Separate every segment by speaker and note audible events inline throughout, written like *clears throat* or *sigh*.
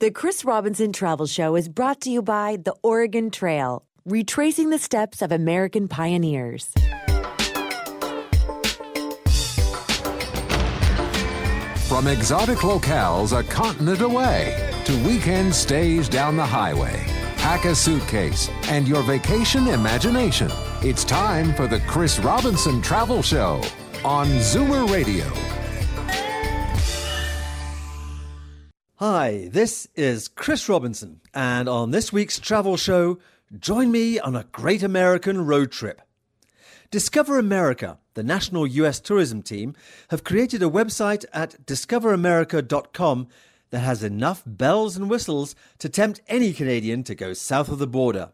Speaker 1: The Chris Robinson Travel Show is brought to you by the Oregon Trail, retracing the steps of American pioneers.
Speaker 2: From exotic locales a continent away to weekend stays down the highway. Pack a suitcase and your vacation imagination. It's time for the Chris Robinson Travel Show on Zoomer Radio.
Speaker 3: Hi, this is Chris Robinson, and on this week's travel show, join me on a great American road trip. Discover America, the national US tourism team, have created a website at discoveramerica.com that has enough bells and whistles to tempt any Canadian to go south of the border.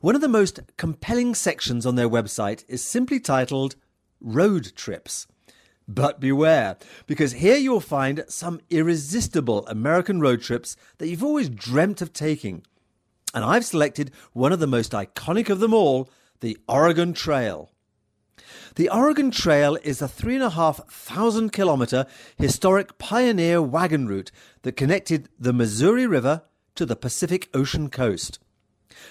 Speaker 3: One of the most compelling sections on their website is simply titled Road Trips. But beware, because here you'll find some irresistible American road trips that you've always dreamt of taking. And I've selected one of the most iconic of them all the Oregon Trail. The Oregon Trail is a three and a half thousand kilometer historic pioneer wagon route that connected the Missouri River to the Pacific Ocean coast.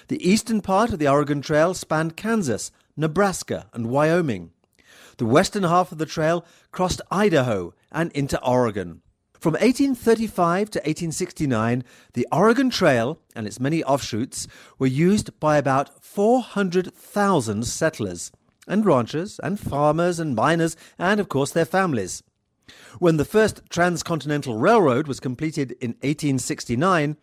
Speaker 3: The eastern part of the Oregon Trail spanned Kansas, Nebraska, and Wyoming. The western half of the trail crossed Idaho and into Oregon. From 1835 to 1869, the Oregon Trail and its many offshoots were used by about 400,000 settlers and ranchers and farmers and miners and, of course, their families. When the first transcontinental railroad was completed in 1869,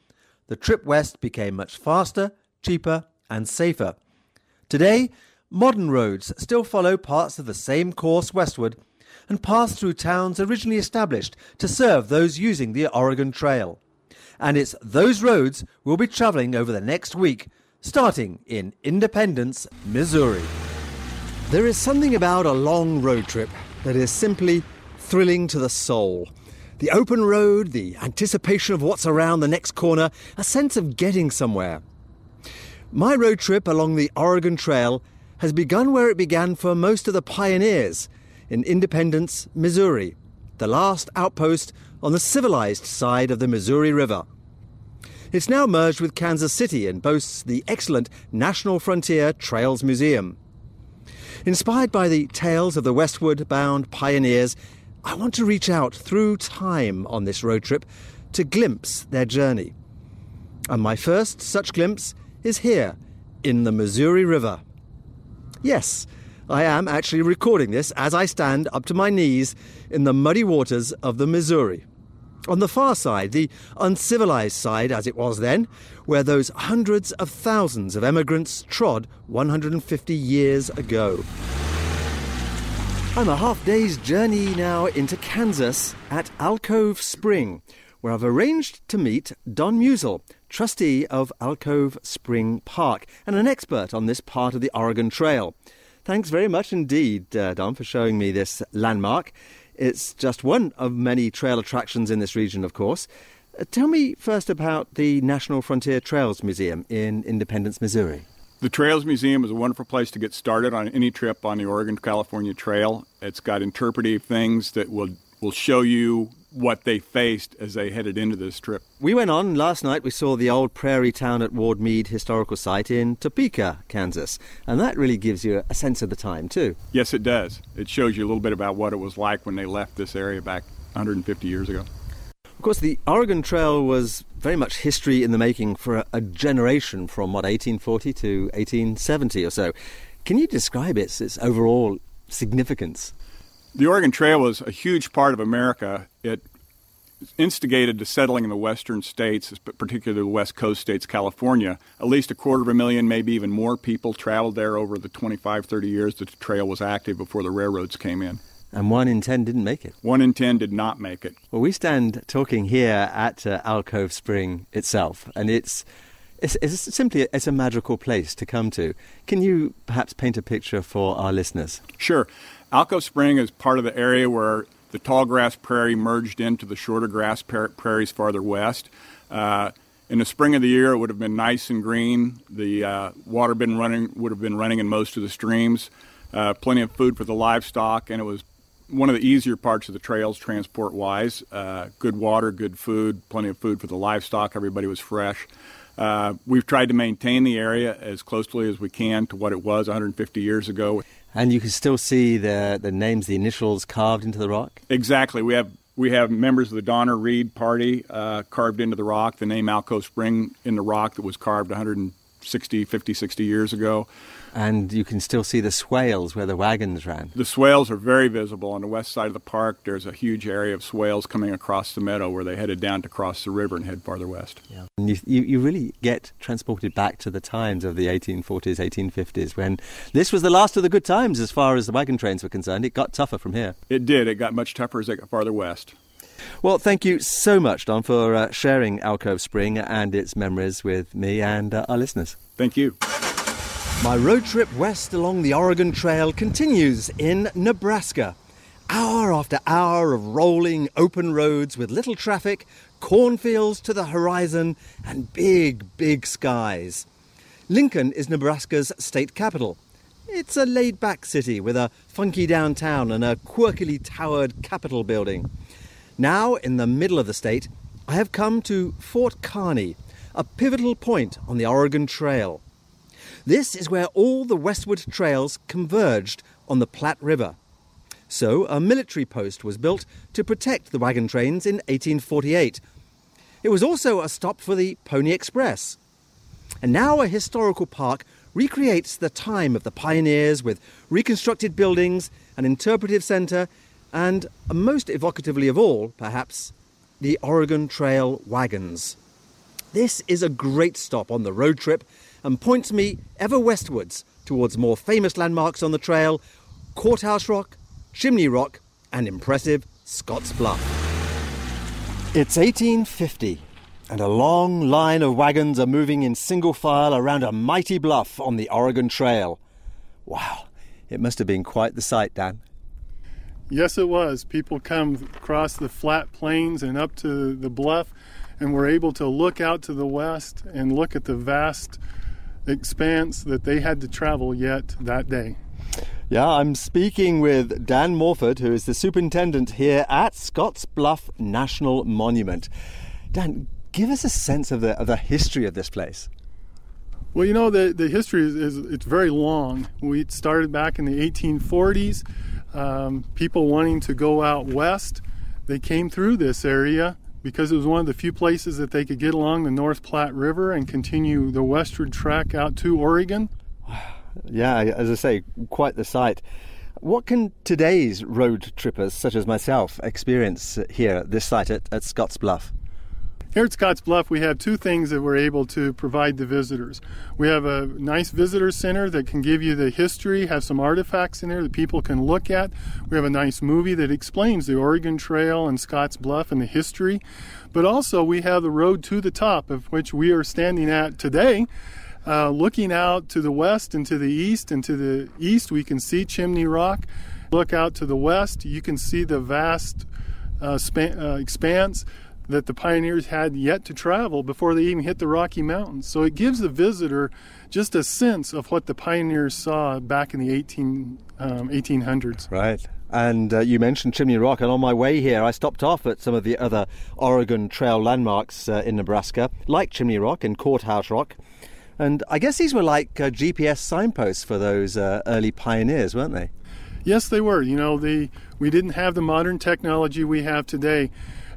Speaker 3: the trip west became much faster, cheaper, and safer. Today, Modern roads still follow parts of the same course westward and pass through towns originally established to serve those using the Oregon Trail. And it's those roads we'll be traveling over the next week, starting in Independence, Missouri. There is something about a long road trip that is simply thrilling to the soul. The open road, the anticipation of what's around the next corner, a sense of getting somewhere. My road trip along the Oregon Trail has begun where it began for most of the pioneers in Independence, Missouri, the last outpost on the civilized side of the Missouri River. It's now merged with Kansas City and boasts the excellent National Frontier Trails Museum. Inspired by the tales of the westward bound pioneers, I want to reach out through time on this road trip to glimpse their journey. And my first such glimpse is here in the Missouri River. Yes, I am actually recording this as I stand up to my knees in the muddy waters of the Missouri. On the far side, the uncivilized side as it was then, where those hundreds of thousands of emigrants trod 150 years ago. I'm a half day's journey now into Kansas at Alcove Spring, where I've arranged to meet Don Musel, trustee of Alcove Spring Park and an expert on this part of the Oregon Trail. Thanks very much indeed, uh, Don, for showing me this landmark. It's just one of many trail attractions in this region, of course. Uh, tell me first about the National Frontier Trails Museum in Independence, Missouri.
Speaker 4: The Trails Museum is a wonderful place to get started on any trip on the Oregon California Trail. It's got interpretive things that will will show you what they faced as they headed into this trip.
Speaker 3: We went on last night. We saw the old prairie town at Ward Meade Historical Site in Topeka, Kansas, and that really gives you a sense of the time too.
Speaker 4: Yes, it does. It shows you a little bit about what it was like when they left this area back 150 years ago.
Speaker 3: Of course, the Oregon Trail was very much history in the making for a, a generation from what 1840 to 1870 or so. Can you describe its, its overall significance?
Speaker 4: The Oregon Trail was a huge part of America. It instigated the settling in the western states, particularly the west coast states, California. At least a quarter of a million, maybe even more people traveled there over the 25, 30 years that the trail was active before the railroads came in.
Speaker 3: And one in ten didn't make it.
Speaker 4: One in ten did not make it.
Speaker 3: Well, we stand talking here at uh, Alcove Spring itself, and it's, it's, it's simply it's a magical place to come to. Can you perhaps paint a picture for our listeners?
Speaker 4: Sure. Alcove Spring is part of the area where the tall grass prairie merged into the shorter grass prairies farther west. Uh, in the spring of the year, it would have been nice and green. The uh, water been running would have been running in most of the streams. Uh, plenty of food for the livestock, and it was one of the easier parts of the trails transport wise. Uh, good water, good food, plenty of food for the livestock. Everybody was fresh. Uh, we've tried to maintain the area as closely as we can to what it was 150 years ago.
Speaker 3: And you can still see the the names, the initials carved into the rock.
Speaker 4: Exactly. We have we have members of the Donner Reed Party uh, carved into the rock. The name Alcove Spring in the rock that was carved 160, 50, 60 years ago.
Speaker 3: And you can still see the swales where the wagons ran.
Speaker 4: The swales are very visible on the west side of the park. There's a huge area of swales coming across the meadow where they headed down to cross the river and head farther west.
Speaker 3: Yeah. And you, you, you really get transported back to the times of the 1840s, 1850s when this was the last of the good times as far as the wagon trains were concerned. It got tougher from here.
Speaker 4: It did. It got much tougher as they got farther west.
Speaker 3: Well, thank you so much, Don, for uh, sharing Alcove Spring and its memories with me and uh, our listeners.
Speaker 4: Thank you.
Speaker 3: My road trip west along the Oregon Trail continues in Nebraska. Hour after hour of rolling open roads with little traffic, cornfields to the horizon, and big, big skies. Lincoln is Nebraska's state capital. It's a laid back city with a funky downtown and a quirkily towered Capitol building. Now, in the middle of the state, I have come to Fort Kearny, a pivotal point on the Oregon Trail. This is where all the westward trails converged on the Platte River. So a military post was built to protect the wagon trains in 1848. It was also a stop for the Pony Express. And now a historical park recreates the time of the pioneers with reconstructed buildings, an interpretive centre, and most evocatively of all, perhaps, the Oregon Trail wagons. This is a great stop on the road trip and points me ever westwards towards more famous landmarks on the trail Courthouse Rock, Chimney Rock, and impressive Scotts Bluff. It's 1850, and a long line of wagons are moving in single file around a mighty bluff on the Oregon Trail. Wow, it must have been quite the sight, Dan.
Speaker 5: Yes, it was. People come across the flat plains and up to the bluff, and were able to look out to the west and look at the vast expanse that they had to travel yet that day.
Speaker 3: Yeah, I'm speaking with Dan Morford, who is the superintendent here at Scotts Bluff National Monument. Dan, give us a sense of the, of the history of this place.
Speaker 5: Well, you know, the, the history is, is it's very long. We started back in the 1840s. Um, people wanting to go out west, they came through this area because it was one of the few places that they could get along the North Platte River and continue the westward track out to Oregon.
Speaker 3: Yeah, as I say, quite the sight. What can today's road trippers, such as myself, experience here at this site at, at Scotts Bluff?
Speaker 5: Here at Scotts Bluff, we have two things that we're able to provide the visitors. We have a nice visitor center that can give you the history, have some artifacts in there that people can look at. We have a nice movie that explains the Oregon Trail and Scotts Bluff and the history. But also, we have the road to the top, of which we are standing at today. Uh, looking out to the west and to the east, and to the east, we can see Chimney Rock. Look out to the west, you can see the vast uh, span, uh, expanse that the pioneers had yet to travel before they even hit the Rocky Mountains. So it gives the visitor just a sense of what the pioneers saw back in the 18, um, 1800s.
Speaker 3: Right. And uh, you mentioned Chimney Rock, and on my way here, I stopped off at some of the other Oregon Trail landmarks uh, in Nebraska, like Chimney Rock and Courthouse Rock. And I guess these were like uh, GPS signposts for those uh, early pioneers, weren't they?
Speaker 5: Yes, they were. You know, they we didn't have the modern technology we have today.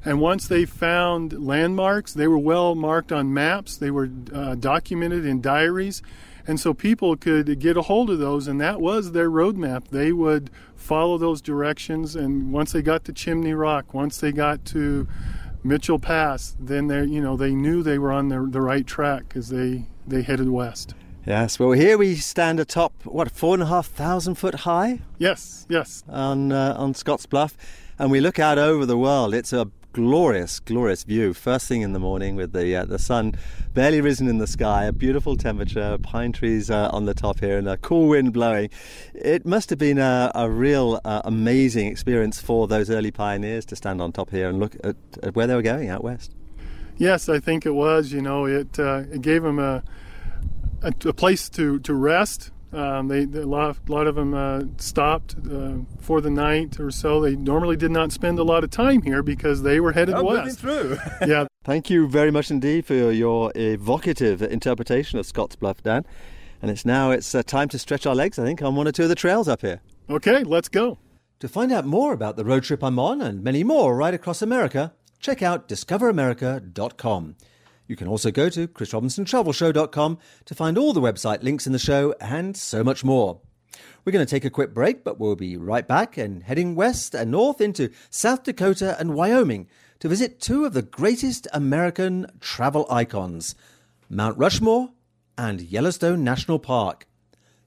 Speaker 5: And once they found landmarks, they were well marked on maps, they were uh, documented in diaries. And so people could get a hold of those, and that was their roadmap. They would follow those directions, and once they got to Chimney Rock, once they got to Mitchell Pass, then they, you know, they knew they were on the, the right track as they they headed west.
Speaker 3: Yes, well, here we stand atop what four and a half thousand foot high.
Speaker 5: Yes, yes,
Speaker 3: on uh, on Scotts Bluff, and we look out over the world. It's a glorious, glorious view. First thing in the morning with the uh, the sun barely risen in the sky, a beautiful temperature, pine trees uh, on the top here, and a cool wind blowing. It must have been a, a real uh, amazing experience for those early pioneers to stand on top here and look at, at, where they were going out west.
Speaker 5: Yes, I think it was. You know, it uh, it gave them a, a, a place to to rest Um, they, they, a, lot, a lot of them uh, stopped uh, for the night or so. They normally did not spend a lot of time here because they were headed
Speaker 3: oh,
Speaker 5: west.
Speaker 3: through. *laughs*
Speaker 5: yeah. *laughs*
Speaker 3: Thank you very much indeed for your evocative interpretation of Scotts Bluff, Dan. And it's now it's uh, time to stretch our legs, I think, on one or two of the trails up here.
Speaker 5: Okay, let's go.
Speaker 3: To find out more about the road trip I'm on and many more right across America, check out discoveramerica.com. You can also go to chrisrobinsontravelshow.com to find all the website links in the show and so much more. We're going to take a quick break, but we'll be right back and heading west and north into South Dakota and Wyoming to visit two of the greatest American travel icons, Mount Rushmore and Yellowstone National Park.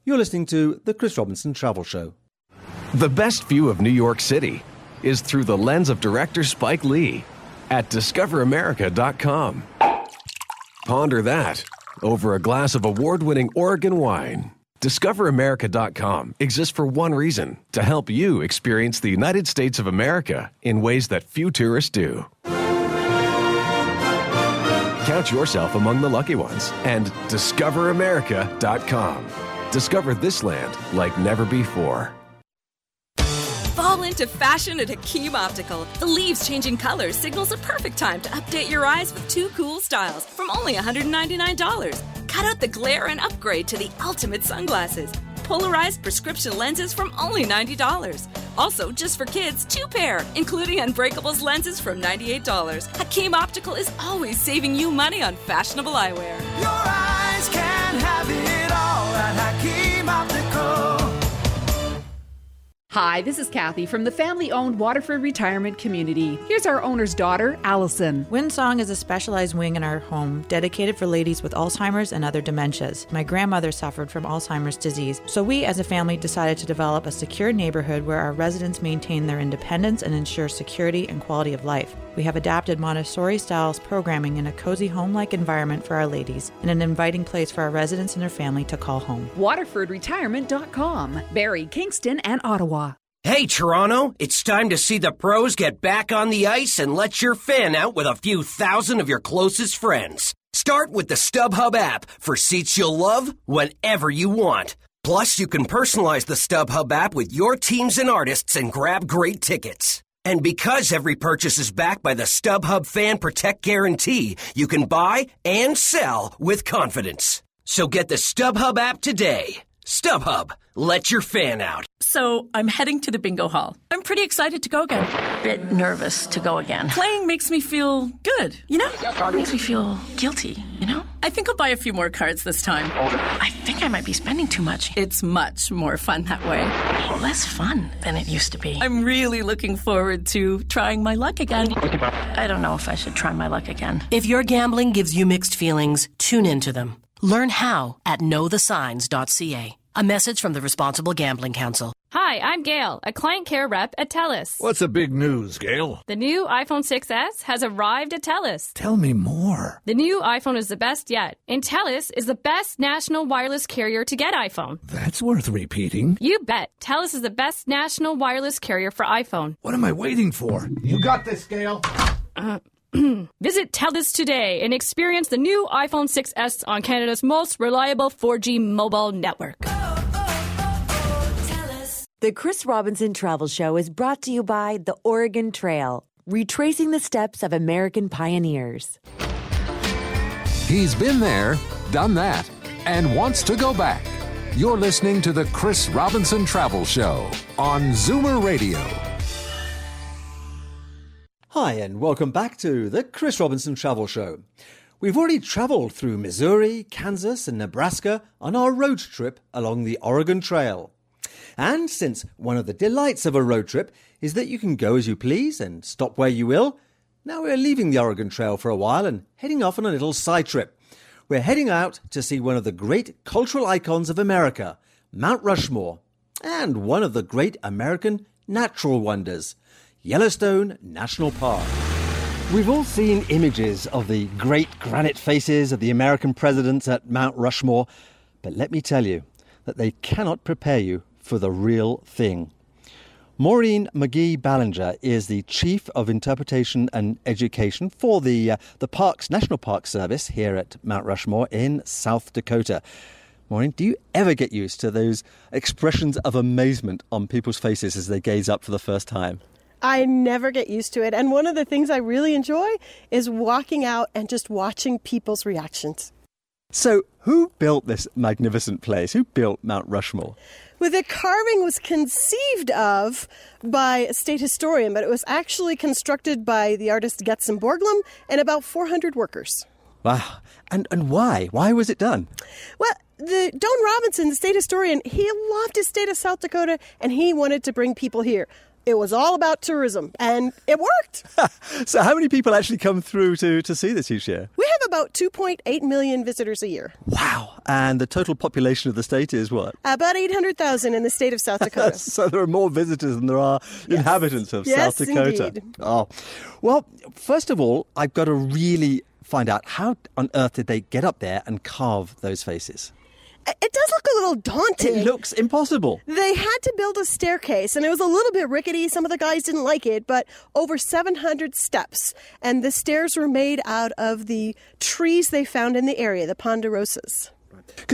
Speaker 3: You're listening to The Chris Robinson Travel Show.
Speaker 6: The best view of New York City is through the lens of director Spike Lee at discoveramerica.com. Ponder that over a glass of award winning Oregon wine. DiscoverAmerica.com exists for one reason to help you experience the United States of America in ways that few tourists do. Count yourself among the lucky ones and DiscoverAmerica.com. Discover this land like never before.
Speaker 7: Fall into fashion at Hakim Optical. The leaves changing colors signals a perfect time to update your eyes with two cool styles from only $199. Cut out the glare and upgrade to the ultimate sunglasses. Polarized prescription lenses from only $90. Also, just for kids, two pair, including Unbreakables lenses from $98. Hakim Optical is always saving you money on fashionable eyewear.
Speaker 8: Your eyes can have it all at Hakim
Speaker 9: Hi, this is Kathy from the family owned Waterford Retirement Community. Here's our owner's daughter, Allison.
Speaker 10: Windsong is a specialized wing in our home dedicated for ladies with Alzheimer's and other dementias. My grandmother suffered from Alzheimer's disease, so we as a family decided to develop a secure neighborhood where our residents maintain their independence and ensure security and quality of life. We have adapted Montessori styles programming in a cozy home like environment for our ladies and an inviting place for our residents and their family to call home.
Speaker 9: WaterfordRetirement.com, Barrie, Kingston, and Ottawa.
Speaker 11: Hey, Toronto, it's time to see the pros get back on the ice and let your fan out with a few thousand of your closest friends. Start with the StubHub app for seats you'll love whenever you want. Plus, you can personalize the StubHub app with your teams and artists and grab great tickets. And because every purchase is backed by the StubHub Fan Protect Guarantee, you can buy and sell with confidence. So get the StubHub app today. StubHub, let your fan out.
Speaker 12: So I'm heading to the bingo hall. I'm pretty excited to go again.
Speaker 13: Bit nervous to go again.
Speaker 12: Playing makes me feel good, you know?
Speaker 13: It Makes me feel guilty, you know?
Speaker 12: I think I'll buy a few more cards this time.
Speaker 13: I think I might be spending too much.
Speaker 12: It's much more fun that way.
Speaker 13: Less fun than it used to be.
Speaker 12: I'm really looking forward to trying my luck again.
Speaker 13: I don't know if I should try my luck again.
Speaker 11: If your gambling gives you mixed feelings, tune into them. Learn how at knowthesigns.ca. A message from the Responsible Gambling Council.
Speaker 14: Hi, I'm Gail, a client care rep at TELUS.
Speaker 15: What's the big news, Gail?
Speaker 14: The new iPhone 6S has arrived at TELUS.
Speaker 15: Tell me more.
Speaker 14: The new iPhone is the best yet, and TELUS is the best national wireless carrier to get iPhone.
Speaker 15: That's worth repeating.
Speaker 14: You bet. TELUS is the best national wireless carrier for iPhone.
Speaker 15: What am I waiting for?
Speaker 16: You got this, Gail.
Speaker 14: Uh, *clears throat* Visit TELUS today and experience the new iPhone 6S on Canada's most reliable 4G mobile network.
Speaker 1: The Chris Robinson Travel Show is brought to you by the Oregon Trail, retracing the steps of American pioneers.
Speaker 2: He's been there, done that, and wants to go back. You're listening to the Chris Robinson Travel Show on Zoomer Radio.
Speaker 3: Hi, and welcome back to the Chris Robinson Travel Show. We've already travelled through Missouri, Kansas, and Nebraska on our road trip along the Oregon Trail. And since one of the delights of a road trip is that you can go as you please and stop where you will, now we're leaving the Oregon Trail for a while and heading off on a little side trip. We're heading out to see one of the great cultural icons of America, Mount Rushmore, and one of the great American natural wonders, Yellowstone National Park. We've all seen images of the great granite faces of the American presidents at Mount Rushmore, but let me tell you that they cannot prepare you for the real thing. Maureen McGee Ballinger is the Chief of Interpretation and Education for the, uh, the Parks National Park Service here at Mount Rushmore in South Dakota. Maureen, do you ever get used to those expressions of amazement on people's faces as they gaze up for the first time?
Speaker 16: I never get used to it. And one of the things I really enjoy is walking out and just watching people's reactions.
Speaker 3: So, who built this magnificent place? Who built Mount Rushmore?
Speaker 16: Well, the carving was conceived of by a state historian, but it was actually constructed by the artist Gutzon Borglum and about 400 workers.
Speaker 3: Wow. And, and why? Why was it done?
Speaker 16: Well, the Doane Robinson, the state historian, he loved his state of South Dakota and he wanted to bring people here. It was all about tourism, and it worked. *laughs*
Speaker 3: so, how many people actually come through to, to see this each year?
Speaker 16: We have about 2.8 million visitors a year.
Speaker 3: Wow. And the total population of the state is what?
Speaker 16: About 800,000 in the state of South *laughs* Dakota.
Speaker 3: so, there are more visitors than there are yes. inhabitants of
Speaker 16: yes,
Speaker 3: South Dakota.
Speaker 16: Indeed.
Speaker 3: Oh. Well, first of all, I've got to really find out how on earth did they get up there and carve those faces?
Speaker 16: It does look a little daunting.
Speaker 3: It looks impossible.
Speaker 16: They had to build a staircase, and it was a little bit rickety. Some of the guys didn't like it, but over 700 steps. And the stairs were made out of the trees they found in the area, the ponderosas.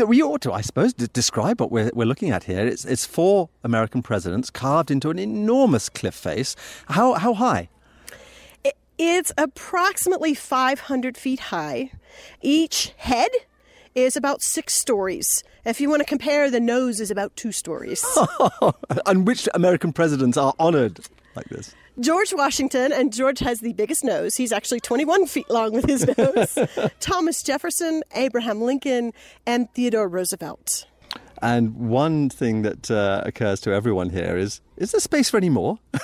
Speaker 3: We ought to, I suppose, describe what we're, we're looking at here. It's, it's four American presidents carved into an enormous cliff face. How, how high?
Speaker 16: It's approximately 500 feet high. Each head is about six stories. If you want to compare, the nose is about two stories. *laughs*
Speaker 3: and which American presidents are honored like this?
Speaker 16: George Washington, and George has the biggest nose. He's actually 21 feet long with his nose. *laughs* Thomas Jefferson, Abraham Lincoln, and Theodore Roosevelt.
Speaker 3: And one thing that uh, occurs to everyone here is is there space for any more? *laughs*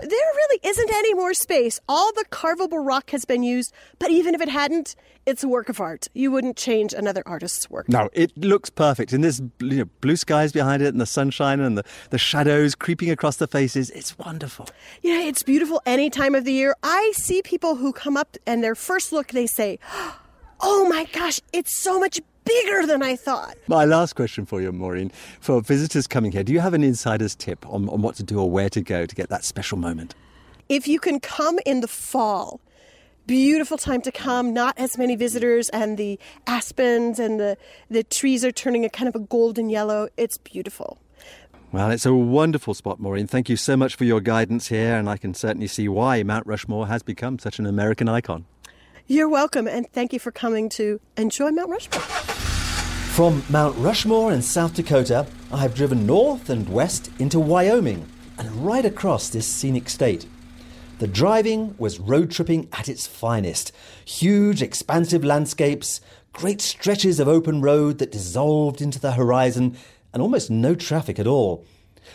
Speaker 16: there really isn't any more space. All the carvable rock has been used, but even if it hadn't, it's a work of art. You wouldn't change another artist's work.
Speaker 3: No, it looks perfect. And there's you know, blue skies behind it, and the sunshine, and the, the shadows creeping across the faces. It's wonderful.
Speaker 16: Yeah, it's beautiful any time of the year. I see people who come up, and their first look, they say, *gasps* Oh my gosh, it's so much bigger than I thought.
Speaker 3: My last question for you, Maureen. For visitors coming here, do you have an insider's tip on, on what to do or where to go to get that special moment?
Speaker 16: If you can come in the fall, beautiful time to come, not as many visitors, and the aspens and the, the trees are turning a kind of a golden yellow. It's beautiful.
Speaker 3: Well, it's a wonderful spot, Maureen. Thank you so much for your guidance here, and I can certainly see why Mount Rushmore has become such an American icon.
Speaker 16: You're welcome, and thank you for coming to enjoy Mount Rushmore.
Speaker 3: From Mount Rushmore in South Dakota, I have driven north and west into Wyoming and right across this scenic state. The driving was road tripping at its finest. Huge, expansive landscapes, great stretches of open road that dissolved into the horizon, and almost no traffic at all.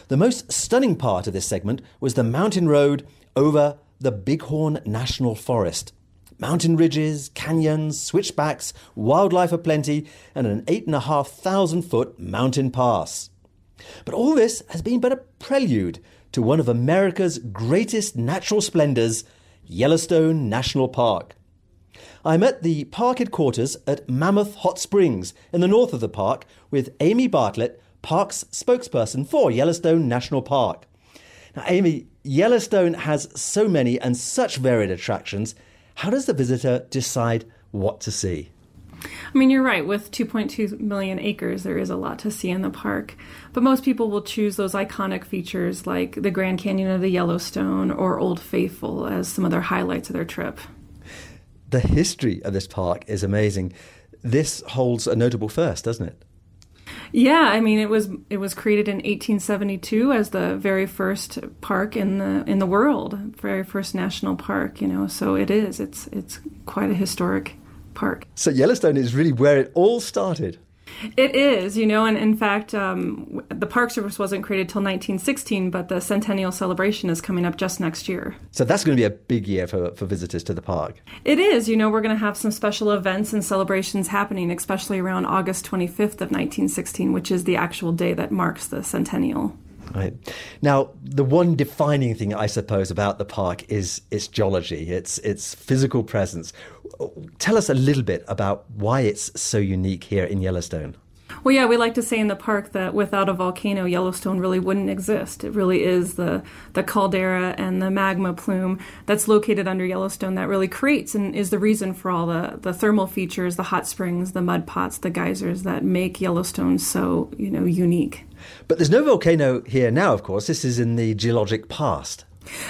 Speaker 3: The most stunning part of this segment was the mountain road over the Bighorn National Forest. Mountain ridges, canyons, switchbacks, wildlife aplenty, and an 8,500 foot mountain pass. But all this has been but a prelude to one of America's greatest natural splendours, Yellowstone National Park. I'm at the park headquarters at Mammoth Hot Springs in the north of the park with Amy Bartlett, park's spokesperson for Yellowstone National Park. Now, Amy, Yellowstone has so many and such varied attractions. How does the visitor decide what to see?
Speaker 17: I mean, you're right. With 2.2 million acres, there is a lot to see in the park. But most people will choose those iconic features like the Grand Canyon of the Yellowstone or Old Faithful as some of their highlights of their trip.
Speaker 3: The history of this park is amazing. This holds a notable first, doesn't it?
Speaker 17: Yeah, I mean it was it was created in 1872 as the very first park in the in the world, very first national park, you know. So it is. It's it's quite a historic park.
Speaker 3: So Yellowstone is really where it all started.
Speaker 17: It is, you know, and in fact, um, the Park Service wasn't created till 1916, but the centennial celebration is coming up just next year.
Speaker 3: So that's going to be a big year for, for visitors to the park.
Speaker 17: It is, you know, we're going to have some special events and celebrations happening, especially around August 25th of 1916, which is the actual day that marks the centennial.
Speaker 3: Right. Now, the one defining thing, I suppose, about the park is its geology, its its physical presence. Tell us a little bit about why it's so unique here in Yellowstone.
Speaker 17: Well, yeah, we like to say in the park that without a volcano, Yellowstone really wouldn't exist. It really is the, the caldera and the magma plume that's located under Yellowstone that really creates and is the reason for all the, the thermal features, the hot springs, the mud pots, the geysers that make Yellowstone so, you know, unique.
Speaker 3: But there's no volcano here now, of course. This is in the geologic past.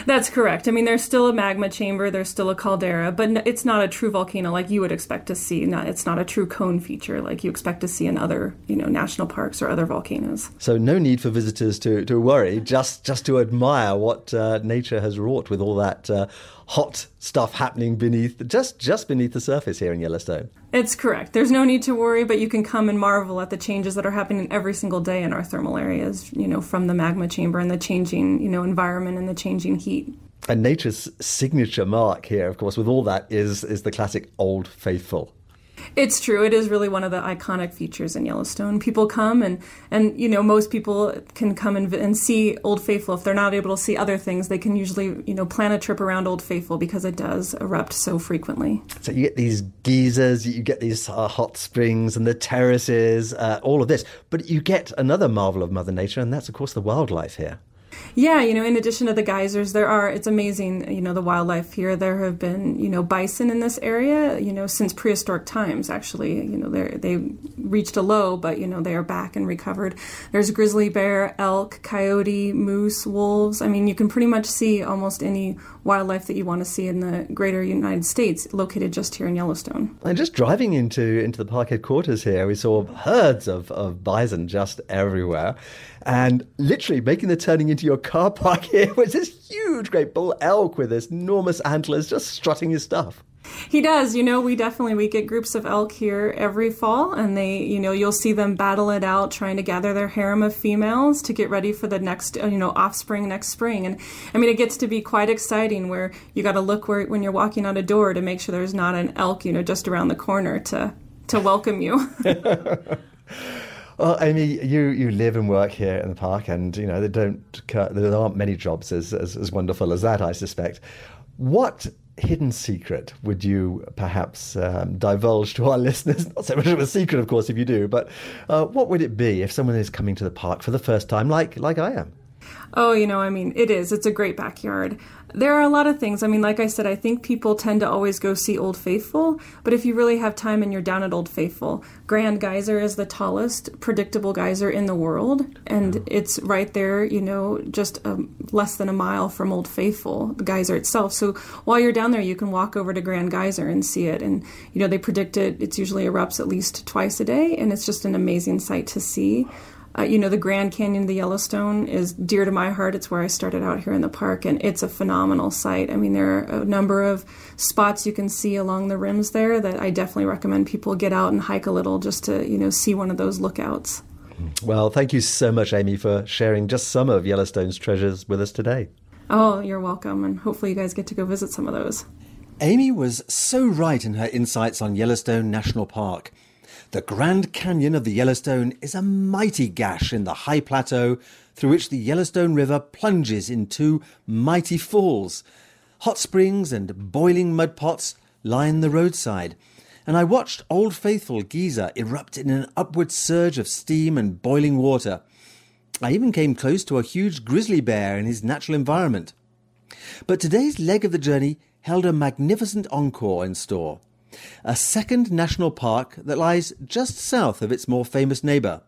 Speaker 17: That's correct. I mean, there's still a magma chamber, there's still a caldera, but it's not a true volcano like you would expect to see. Not, it's not a true cone feature like you expect to see in other, you know, national parks or other volcanoes.
Speaker 3: So no need for visitors to, to worry, just just to admire what uh, nature has wrought with all that uh, hot stuff happening beneath just just beneath the surface here in Yellowstone.
Speaker 17: It's correct. There's no need to worry, but you can come and marvel at the changes that are happening every single day in our thermal areas, you know, from the magma chamber and the changing, you know, environment and the changing heat.
Speaker 3: And nature's signature mark here, of course, with all that is is the classic Old Faithful.
Speaker 17: It's true. It is really one of the iconic features in Yellowstone. People come and, and you know, most people can come and, and see Old Faithful. If they're not able to see other things, they can usually, you know, plan a trip around Old Faithful because it does erupt so frequently.
Speaker 3: So you get these geysers, you get these uh, hot springs and the terraces, uh, all of this. But you get another marvel of Mother Nature, and that's, of course, the wildlife here.
Speaker 17: Yeah, you know, in addition to the geysers, there are, it's amazing, you know, the wildlife here. There have been, you know, bison in this area, you know, since prehistoric times, actually. You know, they reached a low, but, you know, they are back and recovered. There's grizzly bear, elk, coyote, moose, wolves. I mean, you can pretty much see almost any wildlife that you want to see in the greater United States located just here in Yellowstone.
Speaker 3: And just driving into, into the park headquarters here, we saw herds of, of bison just everywhere. And literally making the turning into your car park *laughs* here was this huge, great bull elk with this enormous antlers just strutting his stuff.
Speaker 17: He does. You know, we definitely we get groups of elk here every fall, and they, you know, you'll see them battle it out, trying to gather their harem of females to get ready for the next, uh, you know, offspring next spring. And I mean, it gets to be quite exciting where you got to look where when you're walking out a door to make sure there's not an elk, you know, just around the corner to to welcome you. *laughs*
Speaker 3: Well, Amy, you, you live and work here in the park, and you know there don't there aren't many jobs as, as, as wonderful as that, I suspect. What hidden secret would you perhaps um, divulge to our *laughs* listeners? Not so much of a secret, of course, if you do, but uh, what would it be if someone is coming to the park for the first time, like like I am?
Speaker 17: Oh, you know, I mean, it is. It's a great backyard. There are a lot of things. I mean, like I said, I think people tend to always go see Old Faithful, but if you really have time and you're down at Old Faithful, Grand Geyser is the tallest predictable geyser in the world, and it's right there, you know, just um, less than a mile from Old Faithful, the geyser itself. So while you're down there, you can walk over to Grand Geyser and see it. And, you know, they predict it, it's usually erupts at least twice a day, and it's just an amazing sight to see. Uh, you know, the Grand Canyon of the Yellowstone is dear to my heart. It's where I started out here in the park, and it's a phenomenal site. I mean, there are a number of spots you can see along the rims there that I definitely recommend people get out and hike a little just to, you know, see one of those lookouts.
Speaker 3: Well, thank you so much, Amy, for sharing just some of Yellowstone's treasures with us today.
Speaker 17: Oh, you're welcome, and hopefully you guys get to go visit some of those.
Speaker 3: Amy was so right in her insights on Yellowstone National Park. The Grand Canyon of the Yellowstone is a mighty gash in the high plateau through which the Yellowstone River plunges into mighty falls. Hot springs and boiling mud pots line the roadside, and I watched Old Faithful geyser erupt in an upward surge of steam and boiling water. I even came close to a huge grizzly bear in his natural environment. But today's leg of the journey held a magnificent encore in store a second national park that lies just south of its more famous neighbour.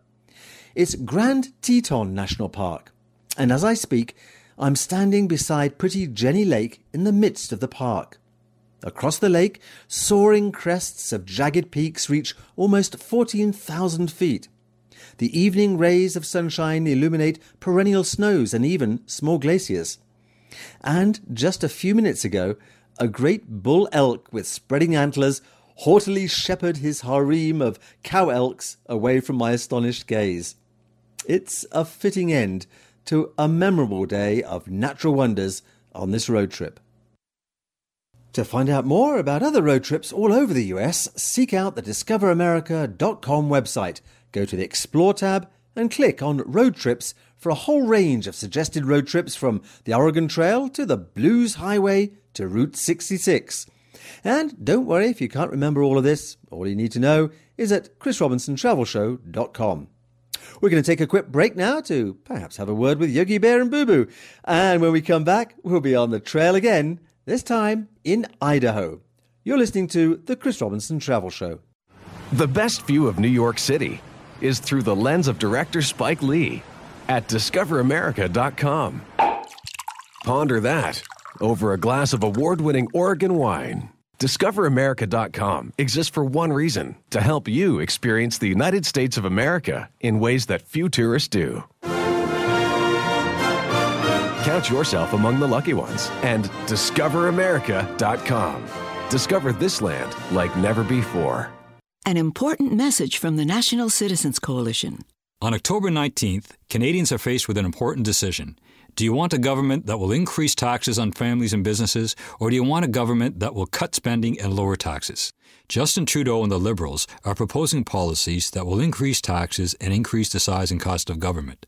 Speaker 3: It's Grand Teton National Park, and as I speak, I'm standing beside pretty Jenny Lake in the midst of the park. Across the lake, soaring crests of jagged peaks reach almost 14,000 feet. The evening rays of sunshine illuminate perennial snows and even small glaciers. And just a few minutes ago, a great bull elk with spreading antlers haughtily shepherd his harem of cow elks away from my astonished gaze. It's a fitting end to a memorable day of natural wonders on this road trip. To find out more about other road trips all over the US, seek out the discoveramerica.com website. Go to the Explore tab and click on Road Trips for a whole range of suggested road trips from the Oregon Trail to the Blues Highway to Route 66. And don't worry if you can't remember all of this. All you need to know is at chrisrobinsontravelshow.com. We're going to take a quick break now to perhaps have a word with Yogi Bear and Boo Boo. And when we come back, we'll be on the trail again, this time in Idaho. You're listening to The Chris Robinson Travel Show.
Speaker 6: The best view of New York City is through the lens of director Spike Lee at discoveramerica.com. Ponder that over a glass of award winning Oregon wine. DiscoverAmerica.com exists for one reason to help you experience the United States of America in ways that few tourists do. Count yourself among the lucky ones and DiscoverAmerica.com. Discover this land like never before.
Speaker 18: An important message from the National Citizens Coalition.
Speaker 19: On October 19th, Canadians are faced with an important decision. Do you want a government that will increase taxes on families and businesses, or do you want a government that will cut spending and lower taxes? Justin Trudeau and the Liberals are proposing policies that will increase taxes and increase the size and cost of government.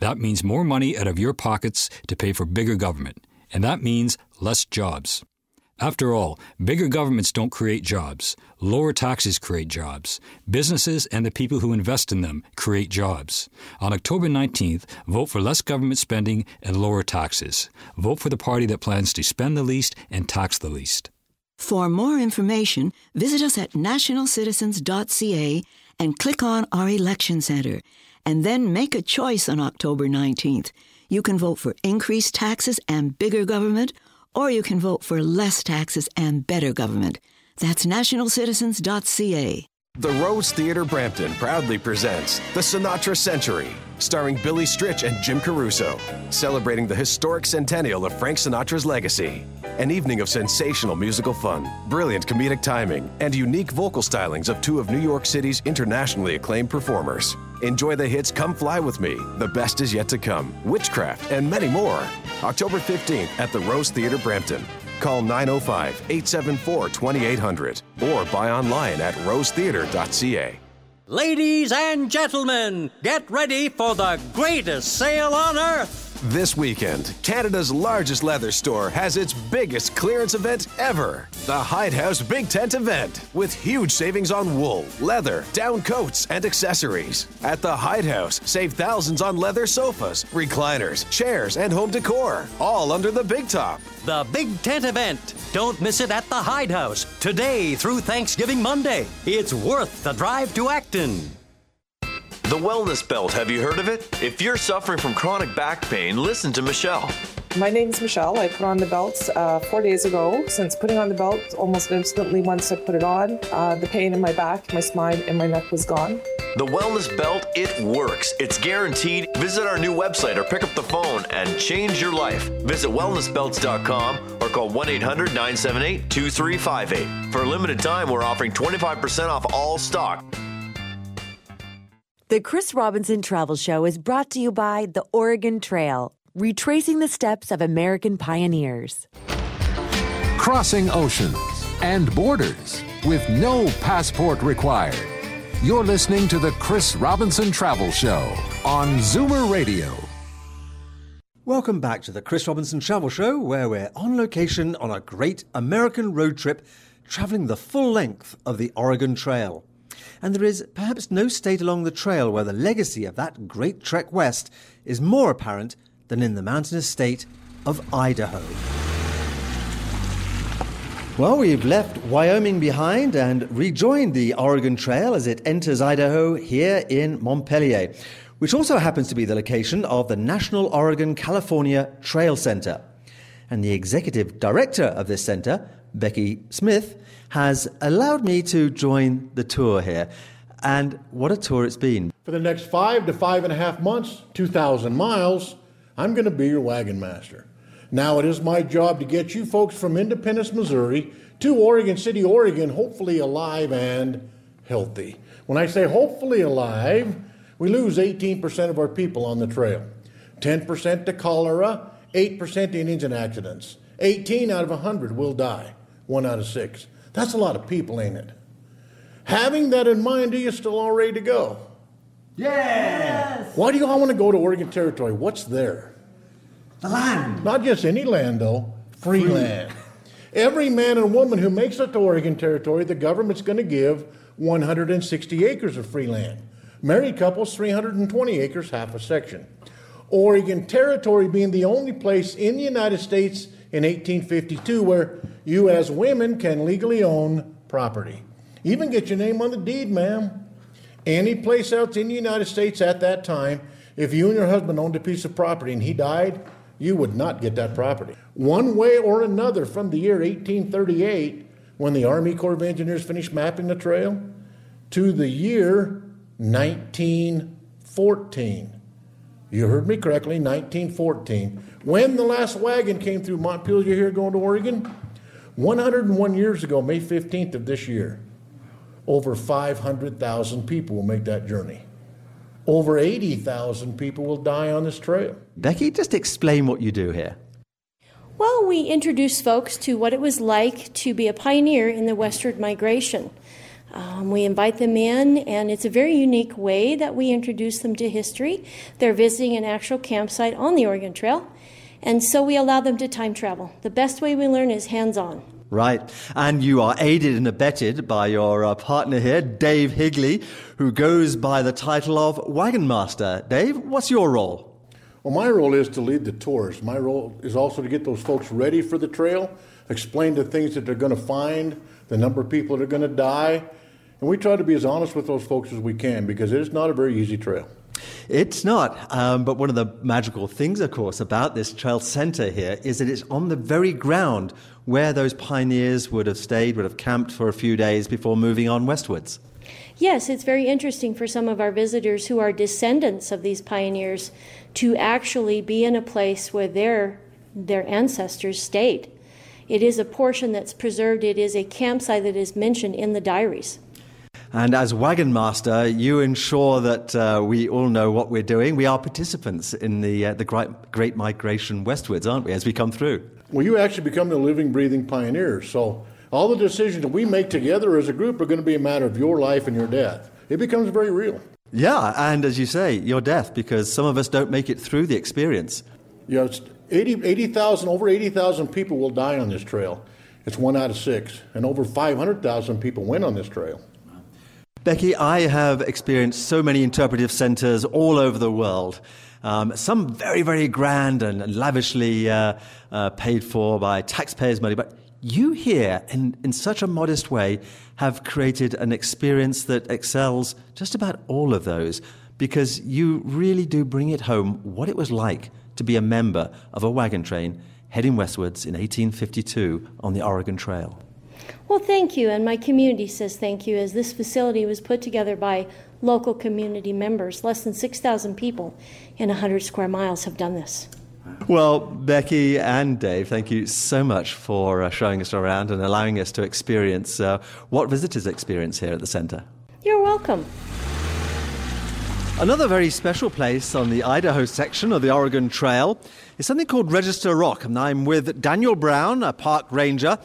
Speaker 19: That means more money out of your pockets to pay for bigger government, and that means less jobs. After all, bigger governments don't create jobs. Lower taxes create jobs. Businesses and the people who invest in them create jobs. On October 19th, vote for less government spending and lower taxes. Vote for the party that plans to spend the least and tax the least.
Speaker 18: For more information, visit us at nationalcitizens.ca and click on our election center. And then make a choice on October 19th. You can vote for increased taxes and bigger government or you can vote for less taxes and better government. That's nationalcitizens.ca.
Speaker 6: The Rose Theatre Brampton proudly presents The Sinatra Century, starring Billy Stritch and Jim Caruso, celebrating the historic centennial of Frank Sinatra's legacy. An evening of sensational musical fun, brilliant comedic timing, and unique vocal stylings of two of New York City's internationally acclaimed performers. Enjoy the hits Come Fly With Me, The Best Is Yet to Come, Witchcraft, and many more. October 15th at the Rose Theatre Brampton. Call 905 874 2800 or buy online at rosetheater.ca.
Speaker 20: Ladies and gentlemen, get ready for the greatest sale on earth.
Speaker 6: This weekend, Canada's largest leather store has its biggest clearance event ever. The Hide House Big Tent event with huge savings on wool, leather, down coats, and accessories. At the Hide House, save thousands on leather sofas, recliners, chairs, and home decor, all under the big top.
Speaker 20: The Big Tent event. Don't miss it at the Hide House today through Thanksgiving Monday. It's worth the drive to Acton.
Speaker 21: The Wellness Belt, have you heard of it? If you're suffering from chronic back pain, listen to Michelle.
Speaker 22: My name's Michelle. I put on the belt uh, four days ago. Since putting on the belt, almost instantly once I put it on, uh, the pain in my back, my spine, and my neck was gone.
Speaker 21: The Wellness Belt, it works. It's guaranteed. Visit our new website or pick up the phone and change your life. Visit wellnessbelts.com or call 1 800 978 2358. For a limited time, we're offering 25% off all stock.
Speaker 1: The Chris Robinson Travel Show is brought to you by the Oregon Trail, retracing the steps of American pioneers.
Speaker 2: Crossing oceans and borders with no passport required. You're listening to the Chris Robinson Travel Show on Zoomer Radio.
Speaker 3: Welcome back to the Chris Robinson Travel Show, where we're on location on a great American road trip traveling the full length of the Oregon Trail. And there is perhaps no state along the trail where the legacy of that great trek west is more apparent than in the mountainous state of Idaho. Well, we've left Wyoming behind and rejoined the Oregon Trail as it enters Idaho here in Montpelier, which also happens to be the location of the National Oregon California Trail Center. And the executive director of this center, Becky Smith, has allowed me to join the tour here. And what a tour it's been.
Speaker 23: For the next five to five and a half months, 2,000 miles, I'm going to be your wagon master. Now, it is my job to get you folks from Independence, Missouri to Oregon City, Oregon, hopefully alive and healthy. When I say hopefully alive, we lose 18% of our people on the trail 10% to cholera, 8% in engine accidents. 18 out of 100 will die, one out of six. That's a lot of people, ain't it? Having that in mind, are you still all ready to go?
Speaker 15: Yes!
Speaker 23: Why do you all want to go to Oregon Territory? What's there?
Speaker 15: The land.
Speaker 23: Not just any land, though, free,
Speaker 15: Free.
Speaker 23: land. Every man and woman who makes it to Oregon Territory, the government's going to give 160 acres of free land. Married couples, 320 acres, half a section. Oregon Territory being the only place in the United States in 1852 where you, as women, can legally own property. Even get your name on the deed, ma'am. Any place else in the United States at that time, if you and your husband owned a piece of property and he died, you would not get that property. One way or another, from the year 1838, when the Army Corps of Engineers finished mapping the trail, to the year 1914. You heard me correctly, 1914. When the last wagon came through Montpelier here going to Oregon, 101 years ago, May 15th of this year, over 500,000 people will make that journey. Over 80,000 people will die on this trail.
Speaker 3: Becky, just explain what you do here.
Speaker 24: Well, we introduce folks to what it was like to be a pioneer in the westward migration. Um, we invite them in, and it's a very unique way that we introduce them to history. They're visiting an actual campsite on the Oregon Trail, and so we allow them to time travel. The best way we learn is hands on.
Speaker 3: Right. And you are aided and abetted by your uh, partner here, Dave Higley, who goes by the title of Wagon Master. Dave, what's your role?
Speaker 23: Well, my role is to lead the tours. My role is also to get those folks ready for the trail, explain the things that they're going to find, the number of people that are going to die. And we try to be as honest with those folks as we can because it is not a very easy trail.
Speaker 3: It's not. Um, but one of the magical things, of course, about this trail center here is that it's on the very ground where those pioneers would have stayed, would have camped for a few days before moving on westwards.
Speaker 24: Yes, it's very interesting for some of our visitors who are descendants of these pioneers to actually be in a place where their, their ancestors stayed. It is a portion that's preserved, it is a campsite that is mentioned in the diaries.
Speaker 3: And as wagon master, you ensure that uh, we all know what we're doing. We are participants in the, uh, the great, great migration westwards, aren't we, as we come through?
Speaker 23: Well, you actually become the living, breathing pioneers. So all the decisions that we make together as a group are going to be a matter of your life and your death. It becomes very real.
Speaker 3: Yeah, and as you say, your death, because some of us don't make it through the experience.
Speaker 23: Yeah, it's 80, over 80,000 people will die on this trail. It's one out of six. And over 500,000 people went on this trail.
Speaker 3: Becky, I have experienced so many interpretive centers all over the world. Um, some very, very grand and lavishly uh, uh, paid for by taxpayers' money. But you here, in, in such a modest way, have created an experience that excels just about all of those because you really do bring it home what it was like to be a member of a wagon train heading westwards in 1852 on the Oregon Trail.
Speaker 24: Well, thank you, and my community says thank you, as this facility was put together by local community members. Less than 6,000 people in 100 square miles have done this.
Speaker 3: Well, Becky and Dave, thank you so much for uh, showing us around and allowing us to experience uh, what visitors experience here at the centre.
Speaker 24: You're welcome.
Speaker 3: Another very special place on the Idaho section of the Oregon Trail is something called Register Rock, and I'm with Daniel Brown, a park ranger.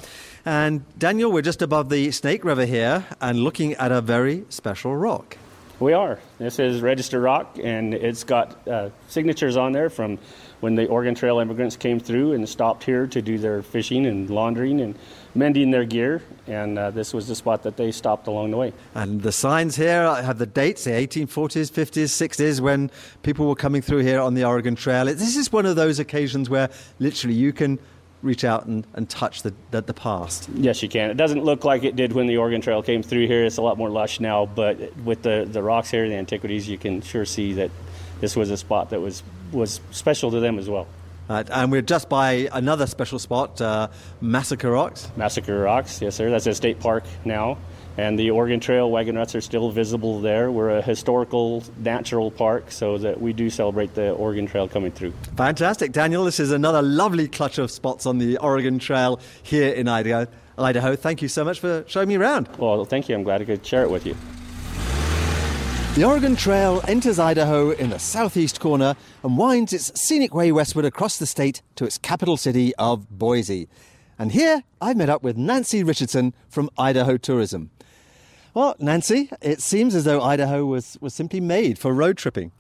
Speaker 3: And Daniel, we're just above the Snake River here and looking at a very special rock.
Speaker 25: We are. This is Register Rock, and it's got uh, signatures on there from when the Oregon Trail immigrants came through and stopped here to do their fishing and laundering and mending their gear. And uh, this was the spot that they stopped along the way.
Speaker 3: And the signs here have the dates, the 1840s, 50s, 60s, when people were coming through here on the Oregon Trail. This is one of those occasions where literally you can reach out and, and touch the, the, the, past.
Speaker 25: Yes, you can. It doesn't look like it did when the Oregon Trail came through here. It's a lot more lush now, but with the, the rocks here, the antiquities, you can sure see that this was a spot that was, was special to them as well.
Speaker 3: Right, and we're just by another special spot, uh, Massacre Rocks.
Speaker 25: Massacre Rocks, yes, sir. That's a state park now. And the Oregon Trail wagon ruts are still visible there. We're a historical natural park, so that we do celebrate the Oregon Trail coming through.
Speaker 3: Fantastic, Daniel. This is another lovely clutch of spots on the Oregon Trail here in Idaho. Idaho, thank you so much for showing me around.
Speaker 25: Well, thank you. I'm glad I could share it with you.
Speaker 3: The Oregon Trail enters Idaho in the southeast corner and winds its scenic way westward across the state to its capital city of Boise. And here I've met up with Nancy Richardson from Idaho Tourism. Well, Nancy, it seems as though Idaho was, was simply made for road tripping.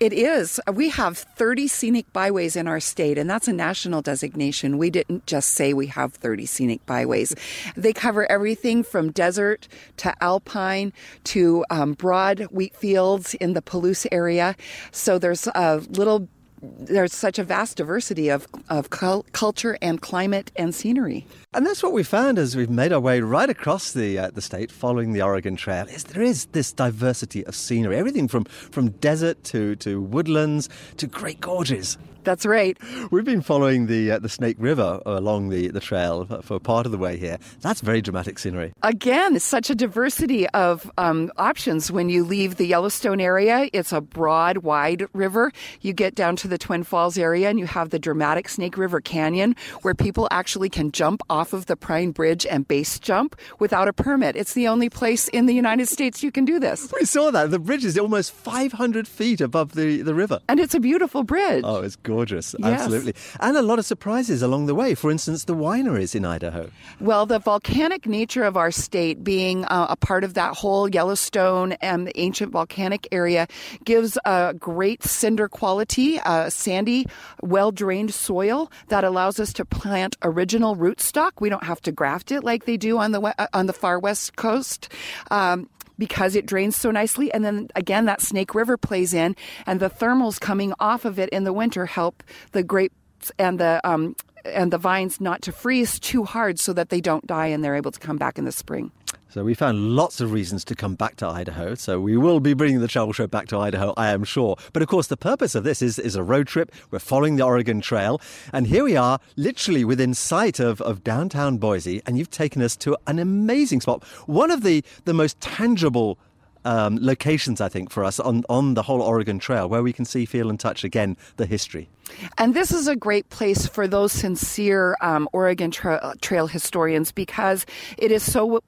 Speaker 26: It is. We have 30 scenic byways in our state, and that's a national designation. We didn't just say we have 30 scenic byways. they cover everything from desert to alpine to um, broad wheat fields in the Palouse area. So there's a little there's such a vast diversity of, of culture and climate and scenery.
Speaker 3: And that's what we found as we've made our way right across the uh, the state following the Oregon Trail is there is this diversity of scenery, everything from, from desert to, to woodlands to great gorges.
Speaker 26: That's right.
Speaker 3: We've been following the uh, the Snake River along the, the trail for part of the way here. That's very dramatic scenery.
Speaker 26: Again, such a diversity of um, options. When you leave the Yellowstone area, it's a broad, wide river. You get down to the Twin Falls area and you have the dramatic Snake River Canyon where people actually can jump off of the Perrine Bridge and base jump without a permit. It's the only place in the United States you can do this.
Speaker 3: We saw that. The bridge is almost 500 feet above the, the river.
Speaker 26: And it's a beautiful bridge.
Speaker 3: Oh, it's gorgeous gorgeous. Yes. Absolutely. And a lot of surprises along the way. For instance, the wineries in Idaho.
Speaker 26: Well, the volcanic nature of our state being uh, a part of that whole Yellowstone and the ancient volcanic area gives a great cinder quality, uh, sandy, well drained soil that allows us to plant original rootstock. We don't have to graft it like they do on the uh, on the far west coast. Um, because it drains so nicely. And then again, that Snake River plays in, and the thermals coming off of it in the winter help the grapes and the um, and the vines not to freeze too hard so that they don't die and they're able to come back in the spring.
Speaker 3: So we found lots of reasons to come back to Idaho. So we will be bringing the travel show back to Idaho, I am sure. But of course, the purpose of this is, is a road trip. We're following the Oregon Trail. And here we are, literally within sight of, of downtown Boise. And you've taken us to an amazing spot. One of the, the most tangible um, locations, I think, for us on, on the whole Oregon Trail, where we can see, feel, and touch again the history.
Speaker 26: And this is a great place for those sincere um, Oregon tra- Trail historians because it is so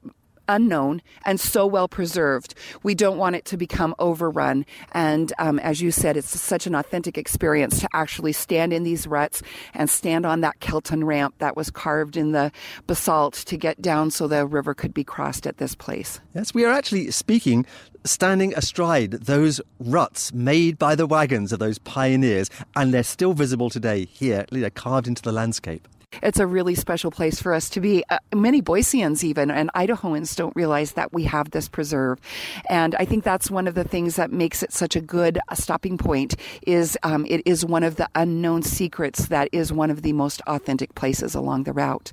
Speaker 26: unknown and so well preserved. We don't want it to become overrun. And um, as you said, it's such an authentic experience to actually stand in these ruts and stand on that Kelton ramp that was carved in the basalt to get down so the river could be crossed at this place.
Speaker 3: Yes, we are actually speaking standing astride those ruts made by the wagons of those pioneers, and they're still visible today here, carved into the landscape.
Speaker 26: It's a really special place for us to be. Uh, many Boiseans, even, and Idahoans don't realize that we have this preserve. And I think that's one of the things that makes it such a good uh, stopping point is um, it is one of the unknown secrets that is one of the most authentic places along the route.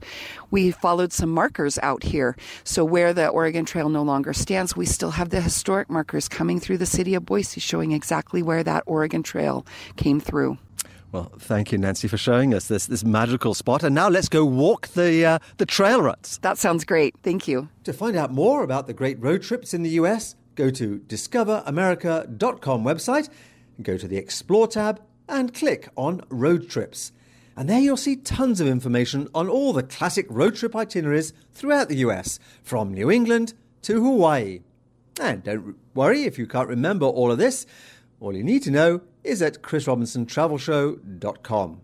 Speaker 26: We followed some markers out here. So where the Oregon Trail no longer stands, we still have the historic markers coming through the city of Boise showing exactly where that Oregon Trail came through.
Speaker 3: Well, thank you, Nancy, for showing us this, this magical spot. And now let's go walk the, uh, the trail ruts.
Speaker 26: That sounds great. Thank you.
Speaker 3: To find out more about the great road trips in the US, go to discoveramerica.com website, go to the Explore tab, and click on Road Trips. And there you'll see tons of information on all the classic road trip itineraries throughout the US, from New England to Hawaii. And don't worry if you can't remember all of this. All you need to know is at chrisrobinsontravelshow.com.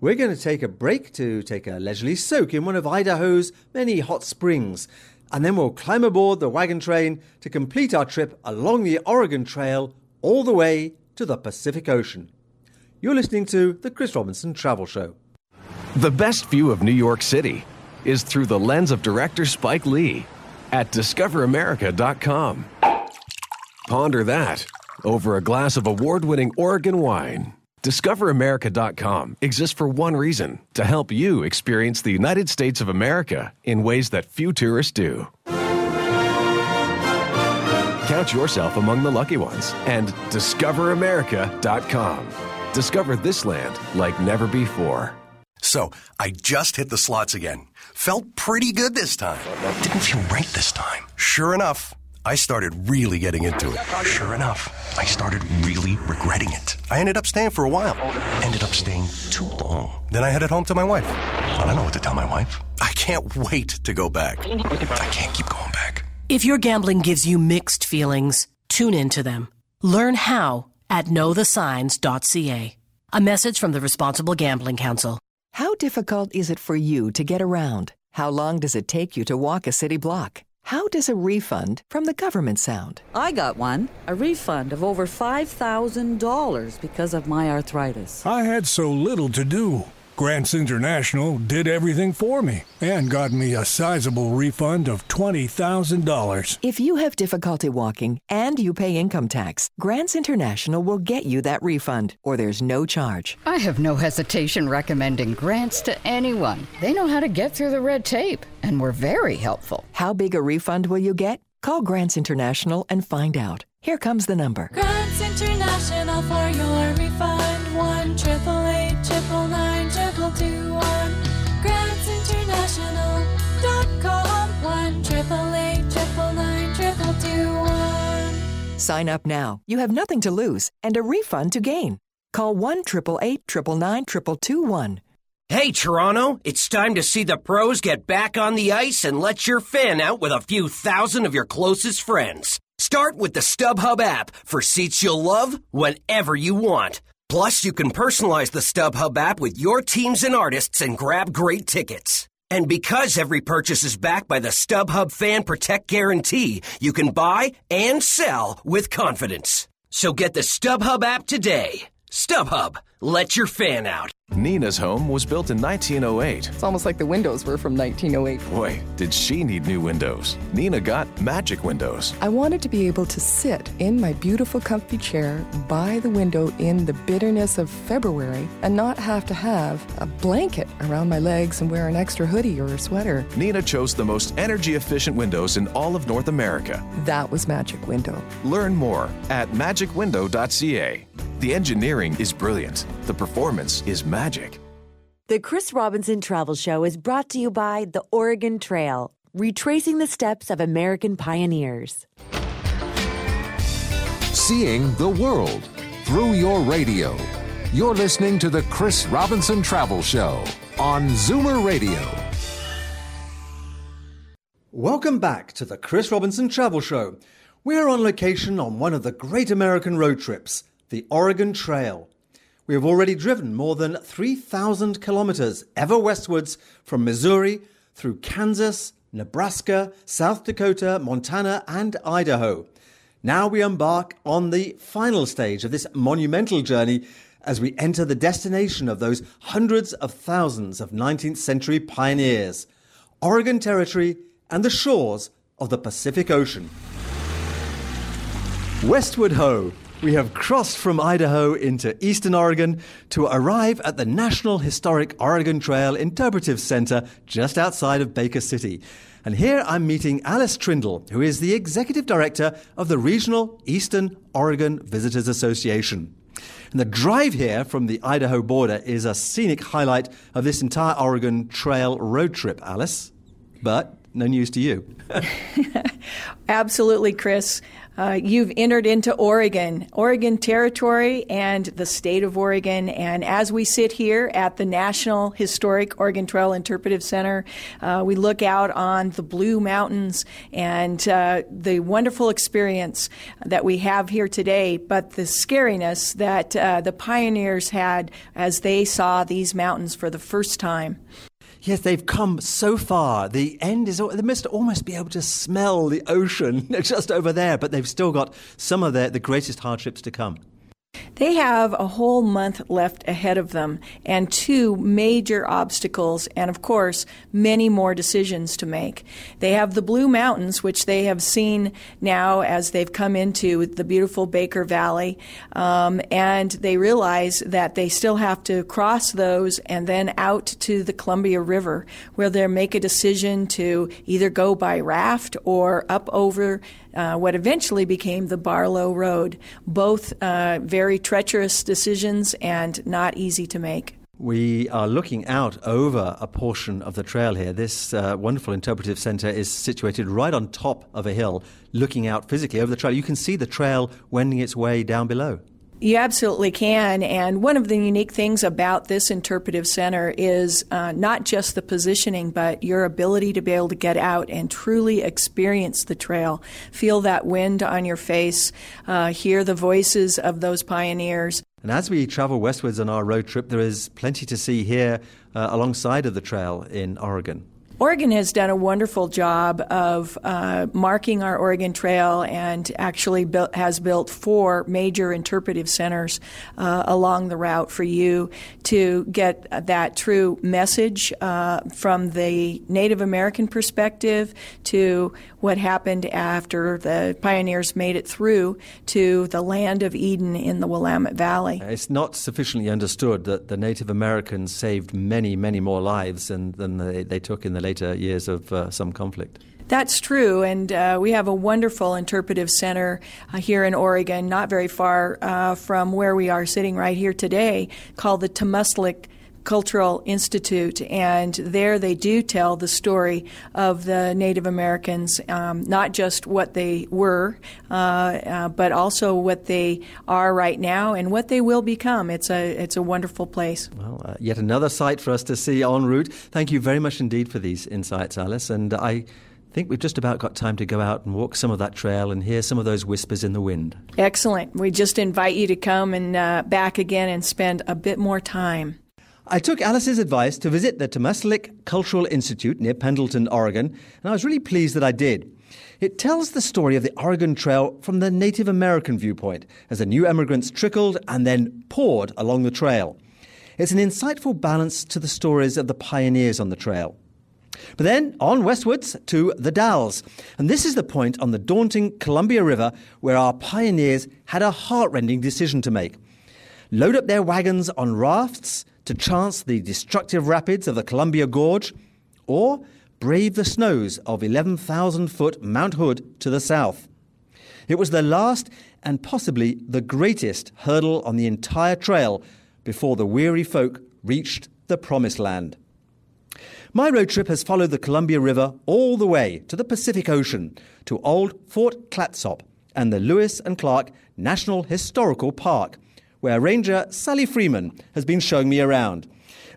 Speaker 3: We're going to take a break to take a leisurely soak in one of Idaho's many hot springs, and then we'll climb aboard the wagon train to complete our trip along the Oregon Trail all the way to the Pacific Ocean. You're listening to the Chris Robinson Travel Show.
Speaker 6: The best view of New York City is through the lens of director Spike Lee at discoveramerica.com. Ponder that over a glass of award winning Oregon wine. DiscoverAmerica.com exists for one reason to help you experience the United States of America in ways that few tourists do. Count yourself among the lucky ones and DiscoverAmerica.com. Discover this land like never before.
Speaker 27: So, I just hit the slots again. Felt pretty good this time. Didn't feel right this time. Sure enough. I started really getting into it. Sure enough, I started really regretting it. I ended up staying for a while. Ended up staying too long. Then I headed home to my wife. I don't know what to tell my wife. I can't wait to go back. I can't keep going back.
Speaker 28: If your gambling gives you mixed feelings, tune into them. Learn how at knowthesigns.ca. A message from the Responsible Gambling Council.
Speaker 29: How difficult is it for you to get around? How long does it take you to walk a city block?
Speaker 30: How does a refund from the government sound?
Speaker 31: I got one a refund of over $5,000 because of my arthritis.
Speaker 32: I had so little to do. Grants International did everything for me and got me a sizable refund of $20,000.
Speaker 30: If you have difficulty walking and you pay income tax, Grants International will get you that refund or there's no charge.
Speaker 29: I have no hesitation recommending grants to anyone. They know how to get through the red tape and were very helpful.
Speaker 30: How big a refund will you get? Call Grants International and find out. Here comes the number.
Speaker 33: Grants International for your refund. 1 888 999 international to one. Dot com one triple eight triple nine triple two one.
Speaker 30: Sign up now. You have nothing to lose and a refund to gain. Call one triple eight triple nine triple two one.
Speaker 34: Hey, Toronto, it's time to see the pros get back on the ice and let your fan out with a few thousand of your closest friends. Start with the StubHub app for seats you'll love whenever you want. Plus, you can personalize the StubHub app with your teams and artists and grab great tickets. And because every purchase is backed by the StubHub Fan Protect Guarantee, you can buy and sell with confidence. So get the StubHub app today. StubHub, let your fan out.
Speaker 6: Nina's home was built in 1908.
Speaker 35: It's almost like the windows were from 1908.
Speaker 6: Boy, did she need new windows. Nina got magic windows.
Speaker 35: I wanted to be able to sit in my beautiful comfy chair by the window in the bitterness of February and not have to have a blanket around my legs and wear an extra hoodie or a sweater.
Speaker 6: Nina chose the most energy efficient windows in all of North America.
Speaker 35: That was Magic Window.
Speaker 6: Learn more at magicwindow.ca. The engineering is brilliant. The performance is magic.
Speaker 1: The Chris Robinson Travel Show is brought to you by the Oregon Trail, retracing the steps of American pioneers.
Speaker 2: Seeing the world through your radio. You're listening to the Chris Robinson Travel Show on Zoomer Radio.
Speaker 3: Welcome back to the Chris Robinson Travel Show. We're on location on one of the great American road trips, the Oregon Trail. We have already driven more than 3,000 kilometers ever westwards from Missouri through Kansas, Nebraska, South Dakota, Montana, and Idaho. Now we embark on the final stage of this monumental journey as we enter the destination of those hundreds of thousands of 19th century pioneers, Oregon Territory and the shores of the Pacific Ocean. Westward ho! We have crossed from Idaho into eastern Oregon to arrive at the National Historic Oregon Trail Interpretive Center just outside of Baker City. And here I'm meeting Alice Trindle, who is the Executive Director of the Regional Eastern Oregon Visitors Association. And the drive here from the Idaho border is a scenic highlight of this entire Oregon Trail road trip, Alice. But no news to you. *laughs*
Speaker 36: Absolutely, Chris. Uh, you've entered into Oregon, Oregon Territory, and the state of Oregon. And as we sit here at the National Historic Oregon Trail Interpretive Center, uh, we look out on the Blue Mountains and uh, the wonderful experience that we have here today, but the scariness that uh, the pioneers had as they saw these mountains for the first time.
Speaker 3: Yes, they've come so far. The end is, they must almost be able to smell the ocean *laughs* just over there, but they've still got some of the, the greatest hardships to come.
Speaker 36: They have a whole month left ahead of them and two major obstacles, and of course, many more decisions to make. They have the Blue Mountains, which they have seen now as they've come into the beautiful Baker Valley, um, and they realize that they still have to cross those and then out to the Columbia River, where they'll make a decision to either go by raft or up over uh, what eventually became the Barlow Road. Both uh, very treacherous decisions and not easy to make.
Speaker 3: We are looking out over a portion of the trail here. This uh, wonderful interpretive center is situated right on top of a hill, looking out physically over the trail. You can see the trail wending its way down below.
Speaker 36: You absolutely can. And one of the unique things about this interpretive center is uh, not just the positioning, but your ability to be able to get out and truly experience the trail, feel that wind on your face, uh, hear the voices of those pioneers.
Speaker 3: And as we travel westwards on our road trip, there is plenty to see here uh, alongside of the trail in Oregon.
Speaker 36: Oregon has done a wonderful job of uh, marking our Oregon Trail and actually built, has built four major interpretive centers uh, along the route for you to get that true message uh, from the Native American perspective to what happened after the pioneers made it through to the land of Eden in the Willamette Valley.
Speaker 3: It's not sufficiently understood that the Native Americans saved many, many more lives than, than they, they took in the later years of uh, some conflict.
Speaker 36: That's true, and uh, we have a wonderful interpretive center uh, here in Oregon, not very far uh, from where we are sitting right here today, called the Tamástslikt Cultural Institute, and there they do tell the story of the Native Americans, um, not just what they were, uh, uh, but also what they are right now and what they will become. It's a it's a wonderful place.
Speaker 3: Well, uh, yet another site for us to see en route. Thank you very much indeed for these insights, Alice, and I think we've just about got time to go out and walk some of that trail and hear some of those whispers in the wind.
Speaker 36: Excellent. We just invite you to come and uh, back again and spend a bit more time.
Speaker 3: I took Alice's advice to visit the Tamástslikt Cultural Institute near Pendleton, Oregon, and I was really pleased that I did. It tells the story of the Oregon Trail from the Native American viewpoint as the new emigrants trickled and then poured along the trail. It's an insightful balance to the stories of the pioneers on the trail. But then on westwards to the Dalles. And this is the point on the daunting Columbia River where our pioneers had a heartrending decision to make. Load up their wagons on rafts to chance the destructive rapids of the Columbia Gorge, or brave the snows of 11,000 foot Mount Hood to the south. It was the last and possibly the greatest hurdle on the entire trail before the weary folk reached the Promised Land. My road trip has followed the Columbia River all the way to the Pacific Ocean, to old Fort Clatsop and the Lewis and Clark National Historical Park, where Ranger Sally Freeman has been showing me around.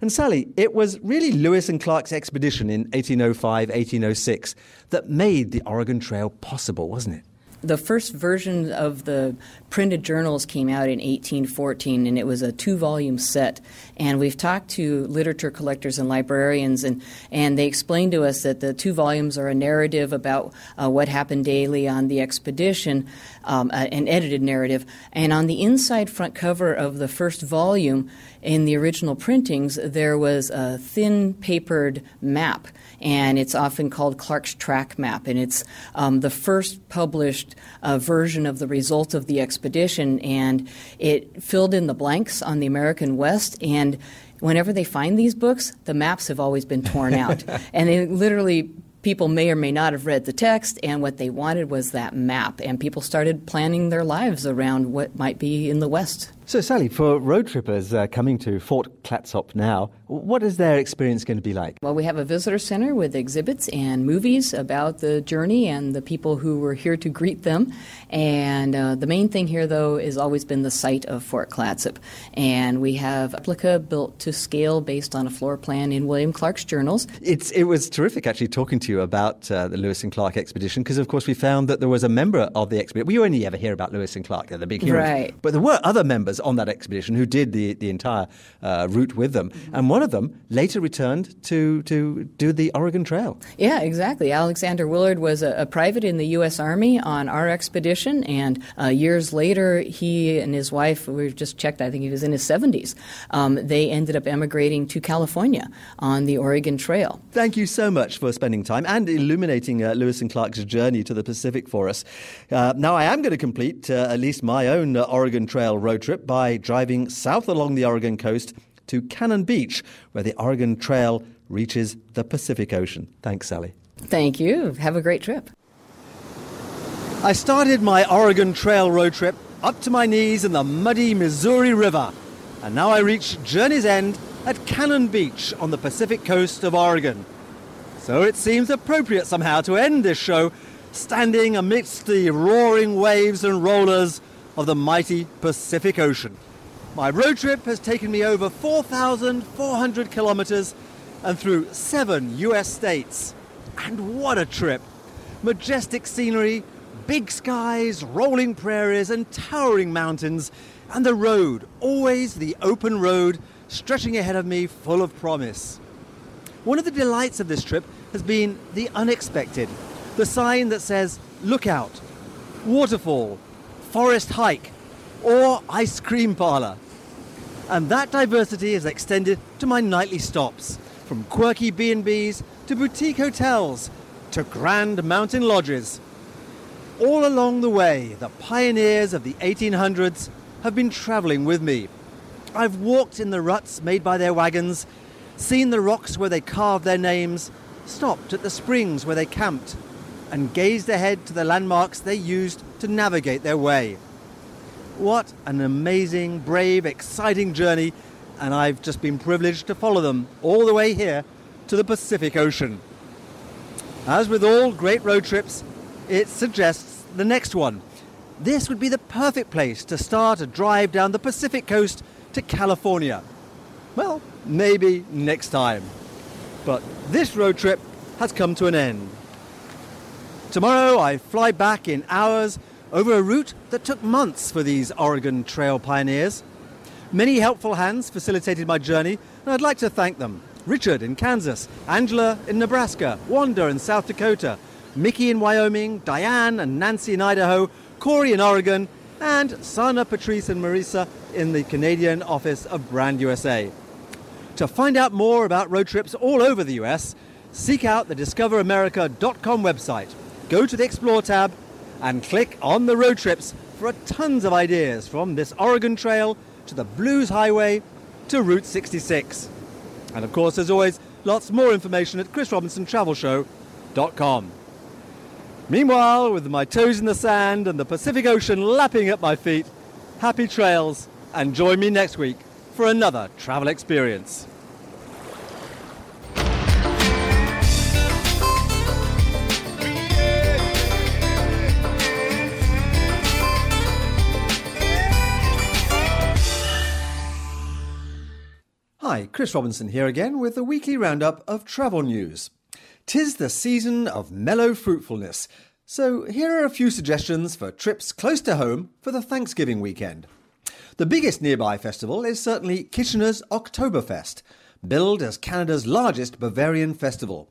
Speaker 3: And Sally, it was really Lewis and Clark's expedition in 1805 1806 that made the Oregon Trail possible, wasn't it?
Speaker 37: The first version of the printed journals came out in 1814, and it was a two volume set. And we've talked to literature collectors and librarians, and, and they explained to us that the two volumes are a narrative about uh, what happened daily on the expedition, um, uh, an edited narrative. And on the inside front cover of the first volume, in the original printings, there was a thin papered map and it's often called Clark's Track Map, and it's um, the first published uh, version of the result of the expedition, and it filled in the blanks on the American West and whenever they find these books, the maps have always been torn out. *laughs* and it literally people may or may not have read the text, and what they wanted was that map. And people started planning their lives around what might be in the West.
Speaker 3: So, Sally, for road trippers uh, coming to Fort Clatsop now, what is their experience going to be like?
Speaker 37: Well, we have a visitor center with exhibits and movies about the journey and the people who were here to greet them. And uh, the main thing here, though, has always been the site of Fort Clatsop. And we have replica built to scale based on a floor plan in William Clark's journals.
Speaker 3: It's, it was terrific actually talking to you about uh, the Lewis and Clark expedition because, of course, we found that there was a member of the expedition. We only ever hear about Lewis and Clark, they're the big heroes.
Speaker 37: Right.
Speaker 3: But there were other members on that expedition who did the, the entire uh, route with them. Mm-hmm. And one of them later returned to, to do the Oregon Trail.
Speaker 37: Yeah, exactly. Alexander Willard was a, a private in the U.S. Army on our expedition. And uh, years later, he and his wife, we've just checked, I think he was in his 70s, um, they ended up emigrating to California on the Oregon Trail.
Speaker 3: Thank you so much for spending time and illuminating uh, Lewis and Clark's journey to the Pacific for us. Uh, now, I am going to complete uh, at least my own uh, Oregon Trail road trip by driving south along the Oregon coast to Cannon Beach, where the Oregon Trail reaches the Pacific Ocean. Thanks, Sally.
Speaker 37: Thank you. Have a great trip.
Speaker 3: I started my Oregon Trail road trip up to my knees in the muddy Missouri River, and now I reach Journey's End at Cannon Beach on the Pacific coast of Oregon. So it seems appropriate somehow to end this show standing amidst the roaring waves and rollers of the mighty Pacific Ocean. My road trip has taken me over 4,400 kilometers and through seven US states. And what a trip! Majestic scenery, big skies, rolling prairies, and towering mountains, and the road, always the open road, stretching ahead of me full of promise. One of the delights of this trip has been the unexpected, the sign that says, look out, waterfall, forest hike, or ice cream parlour. And that diversity is extended to my nightly stops, from quirky B&Bs to boutique hotels to grand mountain lodges. All along the way, the pioneers of the 1800s have been travelling with me. I've walked in the ruts made by their wagons, seen the rocks where they carved their names, stopped at the springs where they camped, and gazed ahead to the landmarks they used to navigate their way. What an amazing, brave, exciting journey, and I've just been privileged to follow them all the way here to the Pacific Ocean. As with all great road trips, it suggests the next one. This would be the perfect place to start a drive down the Pacific coast to California. Well, maybe next time. But this road trip has come to an end. Tomorrow I fly back in hours over a route that took months for these Oregon Trail pioneers. Many helpful hands facilitated my journey, and I'd like to thank them. Richard in Kansas, Angela in Nebraska, Wanda in South Dakota, Mickey in Wyoming, Diane and Nancy in Idaho, Corey in Oregon, and Sana, Patrice, and Marisa in the Canadian office of Brand USA. To find out more about road trips all over the US, seek out the discoveramerica.com website. Go to the Explore tab and click on the road trips for tons of ideas from this Oregon Trail to the Blues Highway to Route 66. And of course, as always, lots more information at chrisrobinsontravelshow.com. Meanwhile, with my toes in the sand and the Pacific Ocean lapping at my feet, happy trails and join me next week for another travel experience. Hi, Chris Robinson here again with a weekly roundup of travel news. Tis the season of mellow fruitfulness, so here are a few suggestions for trips close to home for the Thanksgiving weekend. The biggest nearby festival is certainly Kitchener's Oktoberfest, billed as Canada's largest Bavarian festival.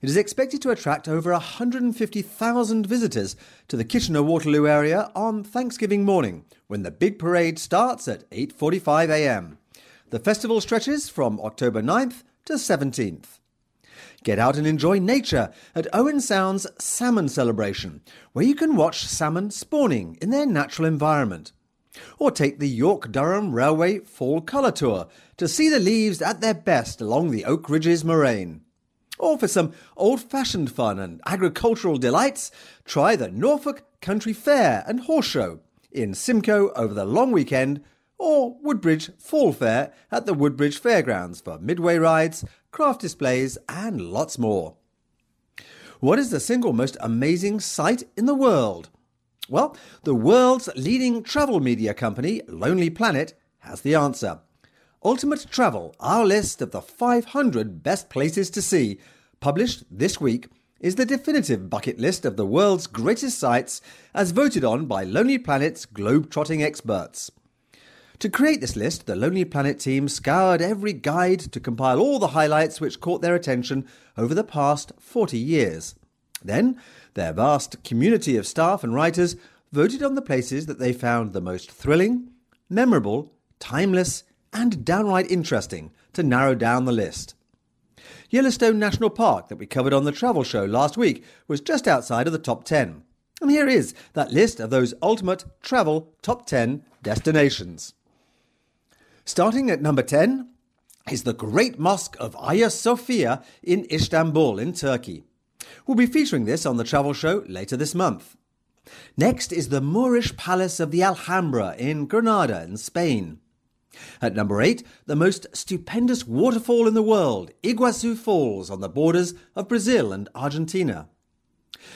Speaker 3: It is expected to attract over 150,000 visitors to the Kitchener-Waterloo area on Thanksgiving morning, when the big parade starts at 8:45 a.m. The festival stretches from October 9th to 17th. Get out and enjoy nature at Owen Sound's Salmon Celebration, where you can watch salmon spawning in their natural environment. Or take the York Durham Railway Fall Colour Tour to see the leaves at their best along the Oak Ridges moraine. Or for some old fashioned fun and agricultural delights, try the Norfolk County Fair and Horse Show in Simcoe over the long weekend or Woodbridge Fall Fair at the Woodbridge Fairgrounds for midway rides, craft displays, and lots more. What is the single most amazing sight in the world? Well, the world's leading travel media company, Lonely Planet, has the answer. Ultimate Travel, our list of the 500 best places to see, published this week, is the definitive bucket list of the world's greatest sites as voted on by Lonely Planet's globe-trotting experts. To create this list, the Lonely Planet team scoured every guide to compile all the highlights which caught their attention over the past 40 years. Then, their vast community of staff and writers voted on the places that they found the most thrilling, memorable, timeless, and downright interesting to narrow down the list. Yellowstone National Park, that we covered on the travel show last week, was just outside of the top 10. And here is that list of those ultimate travel top 10 destinations. Starting at number 10 is the Great Mosque of Hagia Sophia in Istanbul, in Turkey. We'll be featuring this on the travel show later this month. Next is the Moorish Palace of the Alhambra in Granada, in Spain. At number 8, the most stupendous waterfall in the world, Iguazu Falls, on the borders of Brazil and Argentina.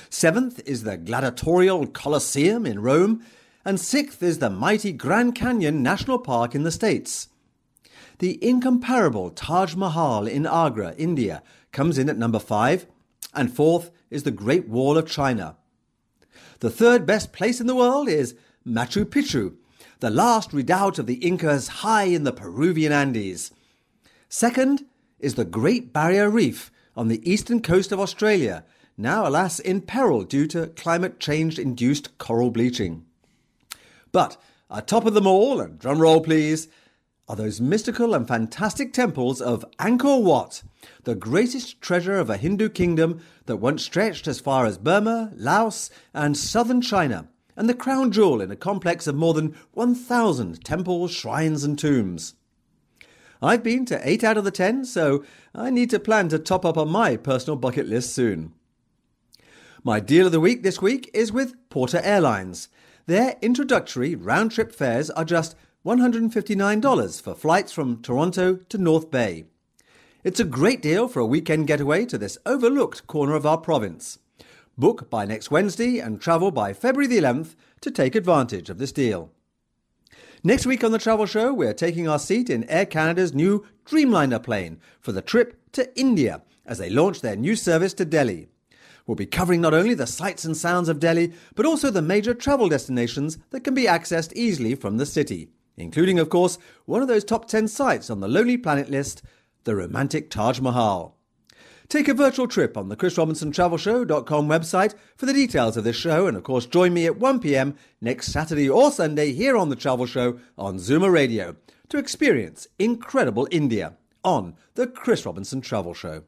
Speaker 3: Seventh is the gladiatorial Colosseum in Rome, and sixth is the mighty Grand Canyon National Park in the States. The incomparable Taj Mahal in Agra, India, comes in at number five, and fourth is the Great Wall of China. The third best place in the world is Machu Picchu, the last redoubt of the Incas high in the Peruvian Andes. Second is the Great Barrier Reef on the eastern coast of Australia, now, alas, in peril due to climate change induced coral bleaching. But atop of them all, and drum roll please, are those mystical and fantastic temples of Angkor Wat, the greatest treasure of a Hindu kingdom that once stretched as far as Burma, Laos, and southern China, and the crown jewel in a complex of more than 1,000 temples, shrines, and tombs. I've been to 8 out of the 10, so I need to plan to top up on my personal bucket list soon. My deal of the week this week is with Porter Airlines. Their introductory round trip fares are just $159 for flights from Toronto to North Bay. It's a great deal for a weekend getaway to this overlooked corner of our province. Book by next Wednesday and travel by February the 11th to take advantage of this deal. Next week on the Travel Show, we're taking our seat in Air Canada's new Dreamliner plane for the trip to India as they launch their new service to Delhi. We'll be covering not only the sights and sounds of Delhi, but also the major travel destinations that can be accessed easily from the city, including, of course, one of those top 10 sites on the Lonely Planet list, the romantic Taj Mahal. Take a virtual trip on the chrisrobinsontravelshow.com website for the details of this show, and of course, join me at 1 pm next Saturday or Sunday here on the Travel Show on Zoomer Radio to experience incredible India on the Chris Robinson Travel Show.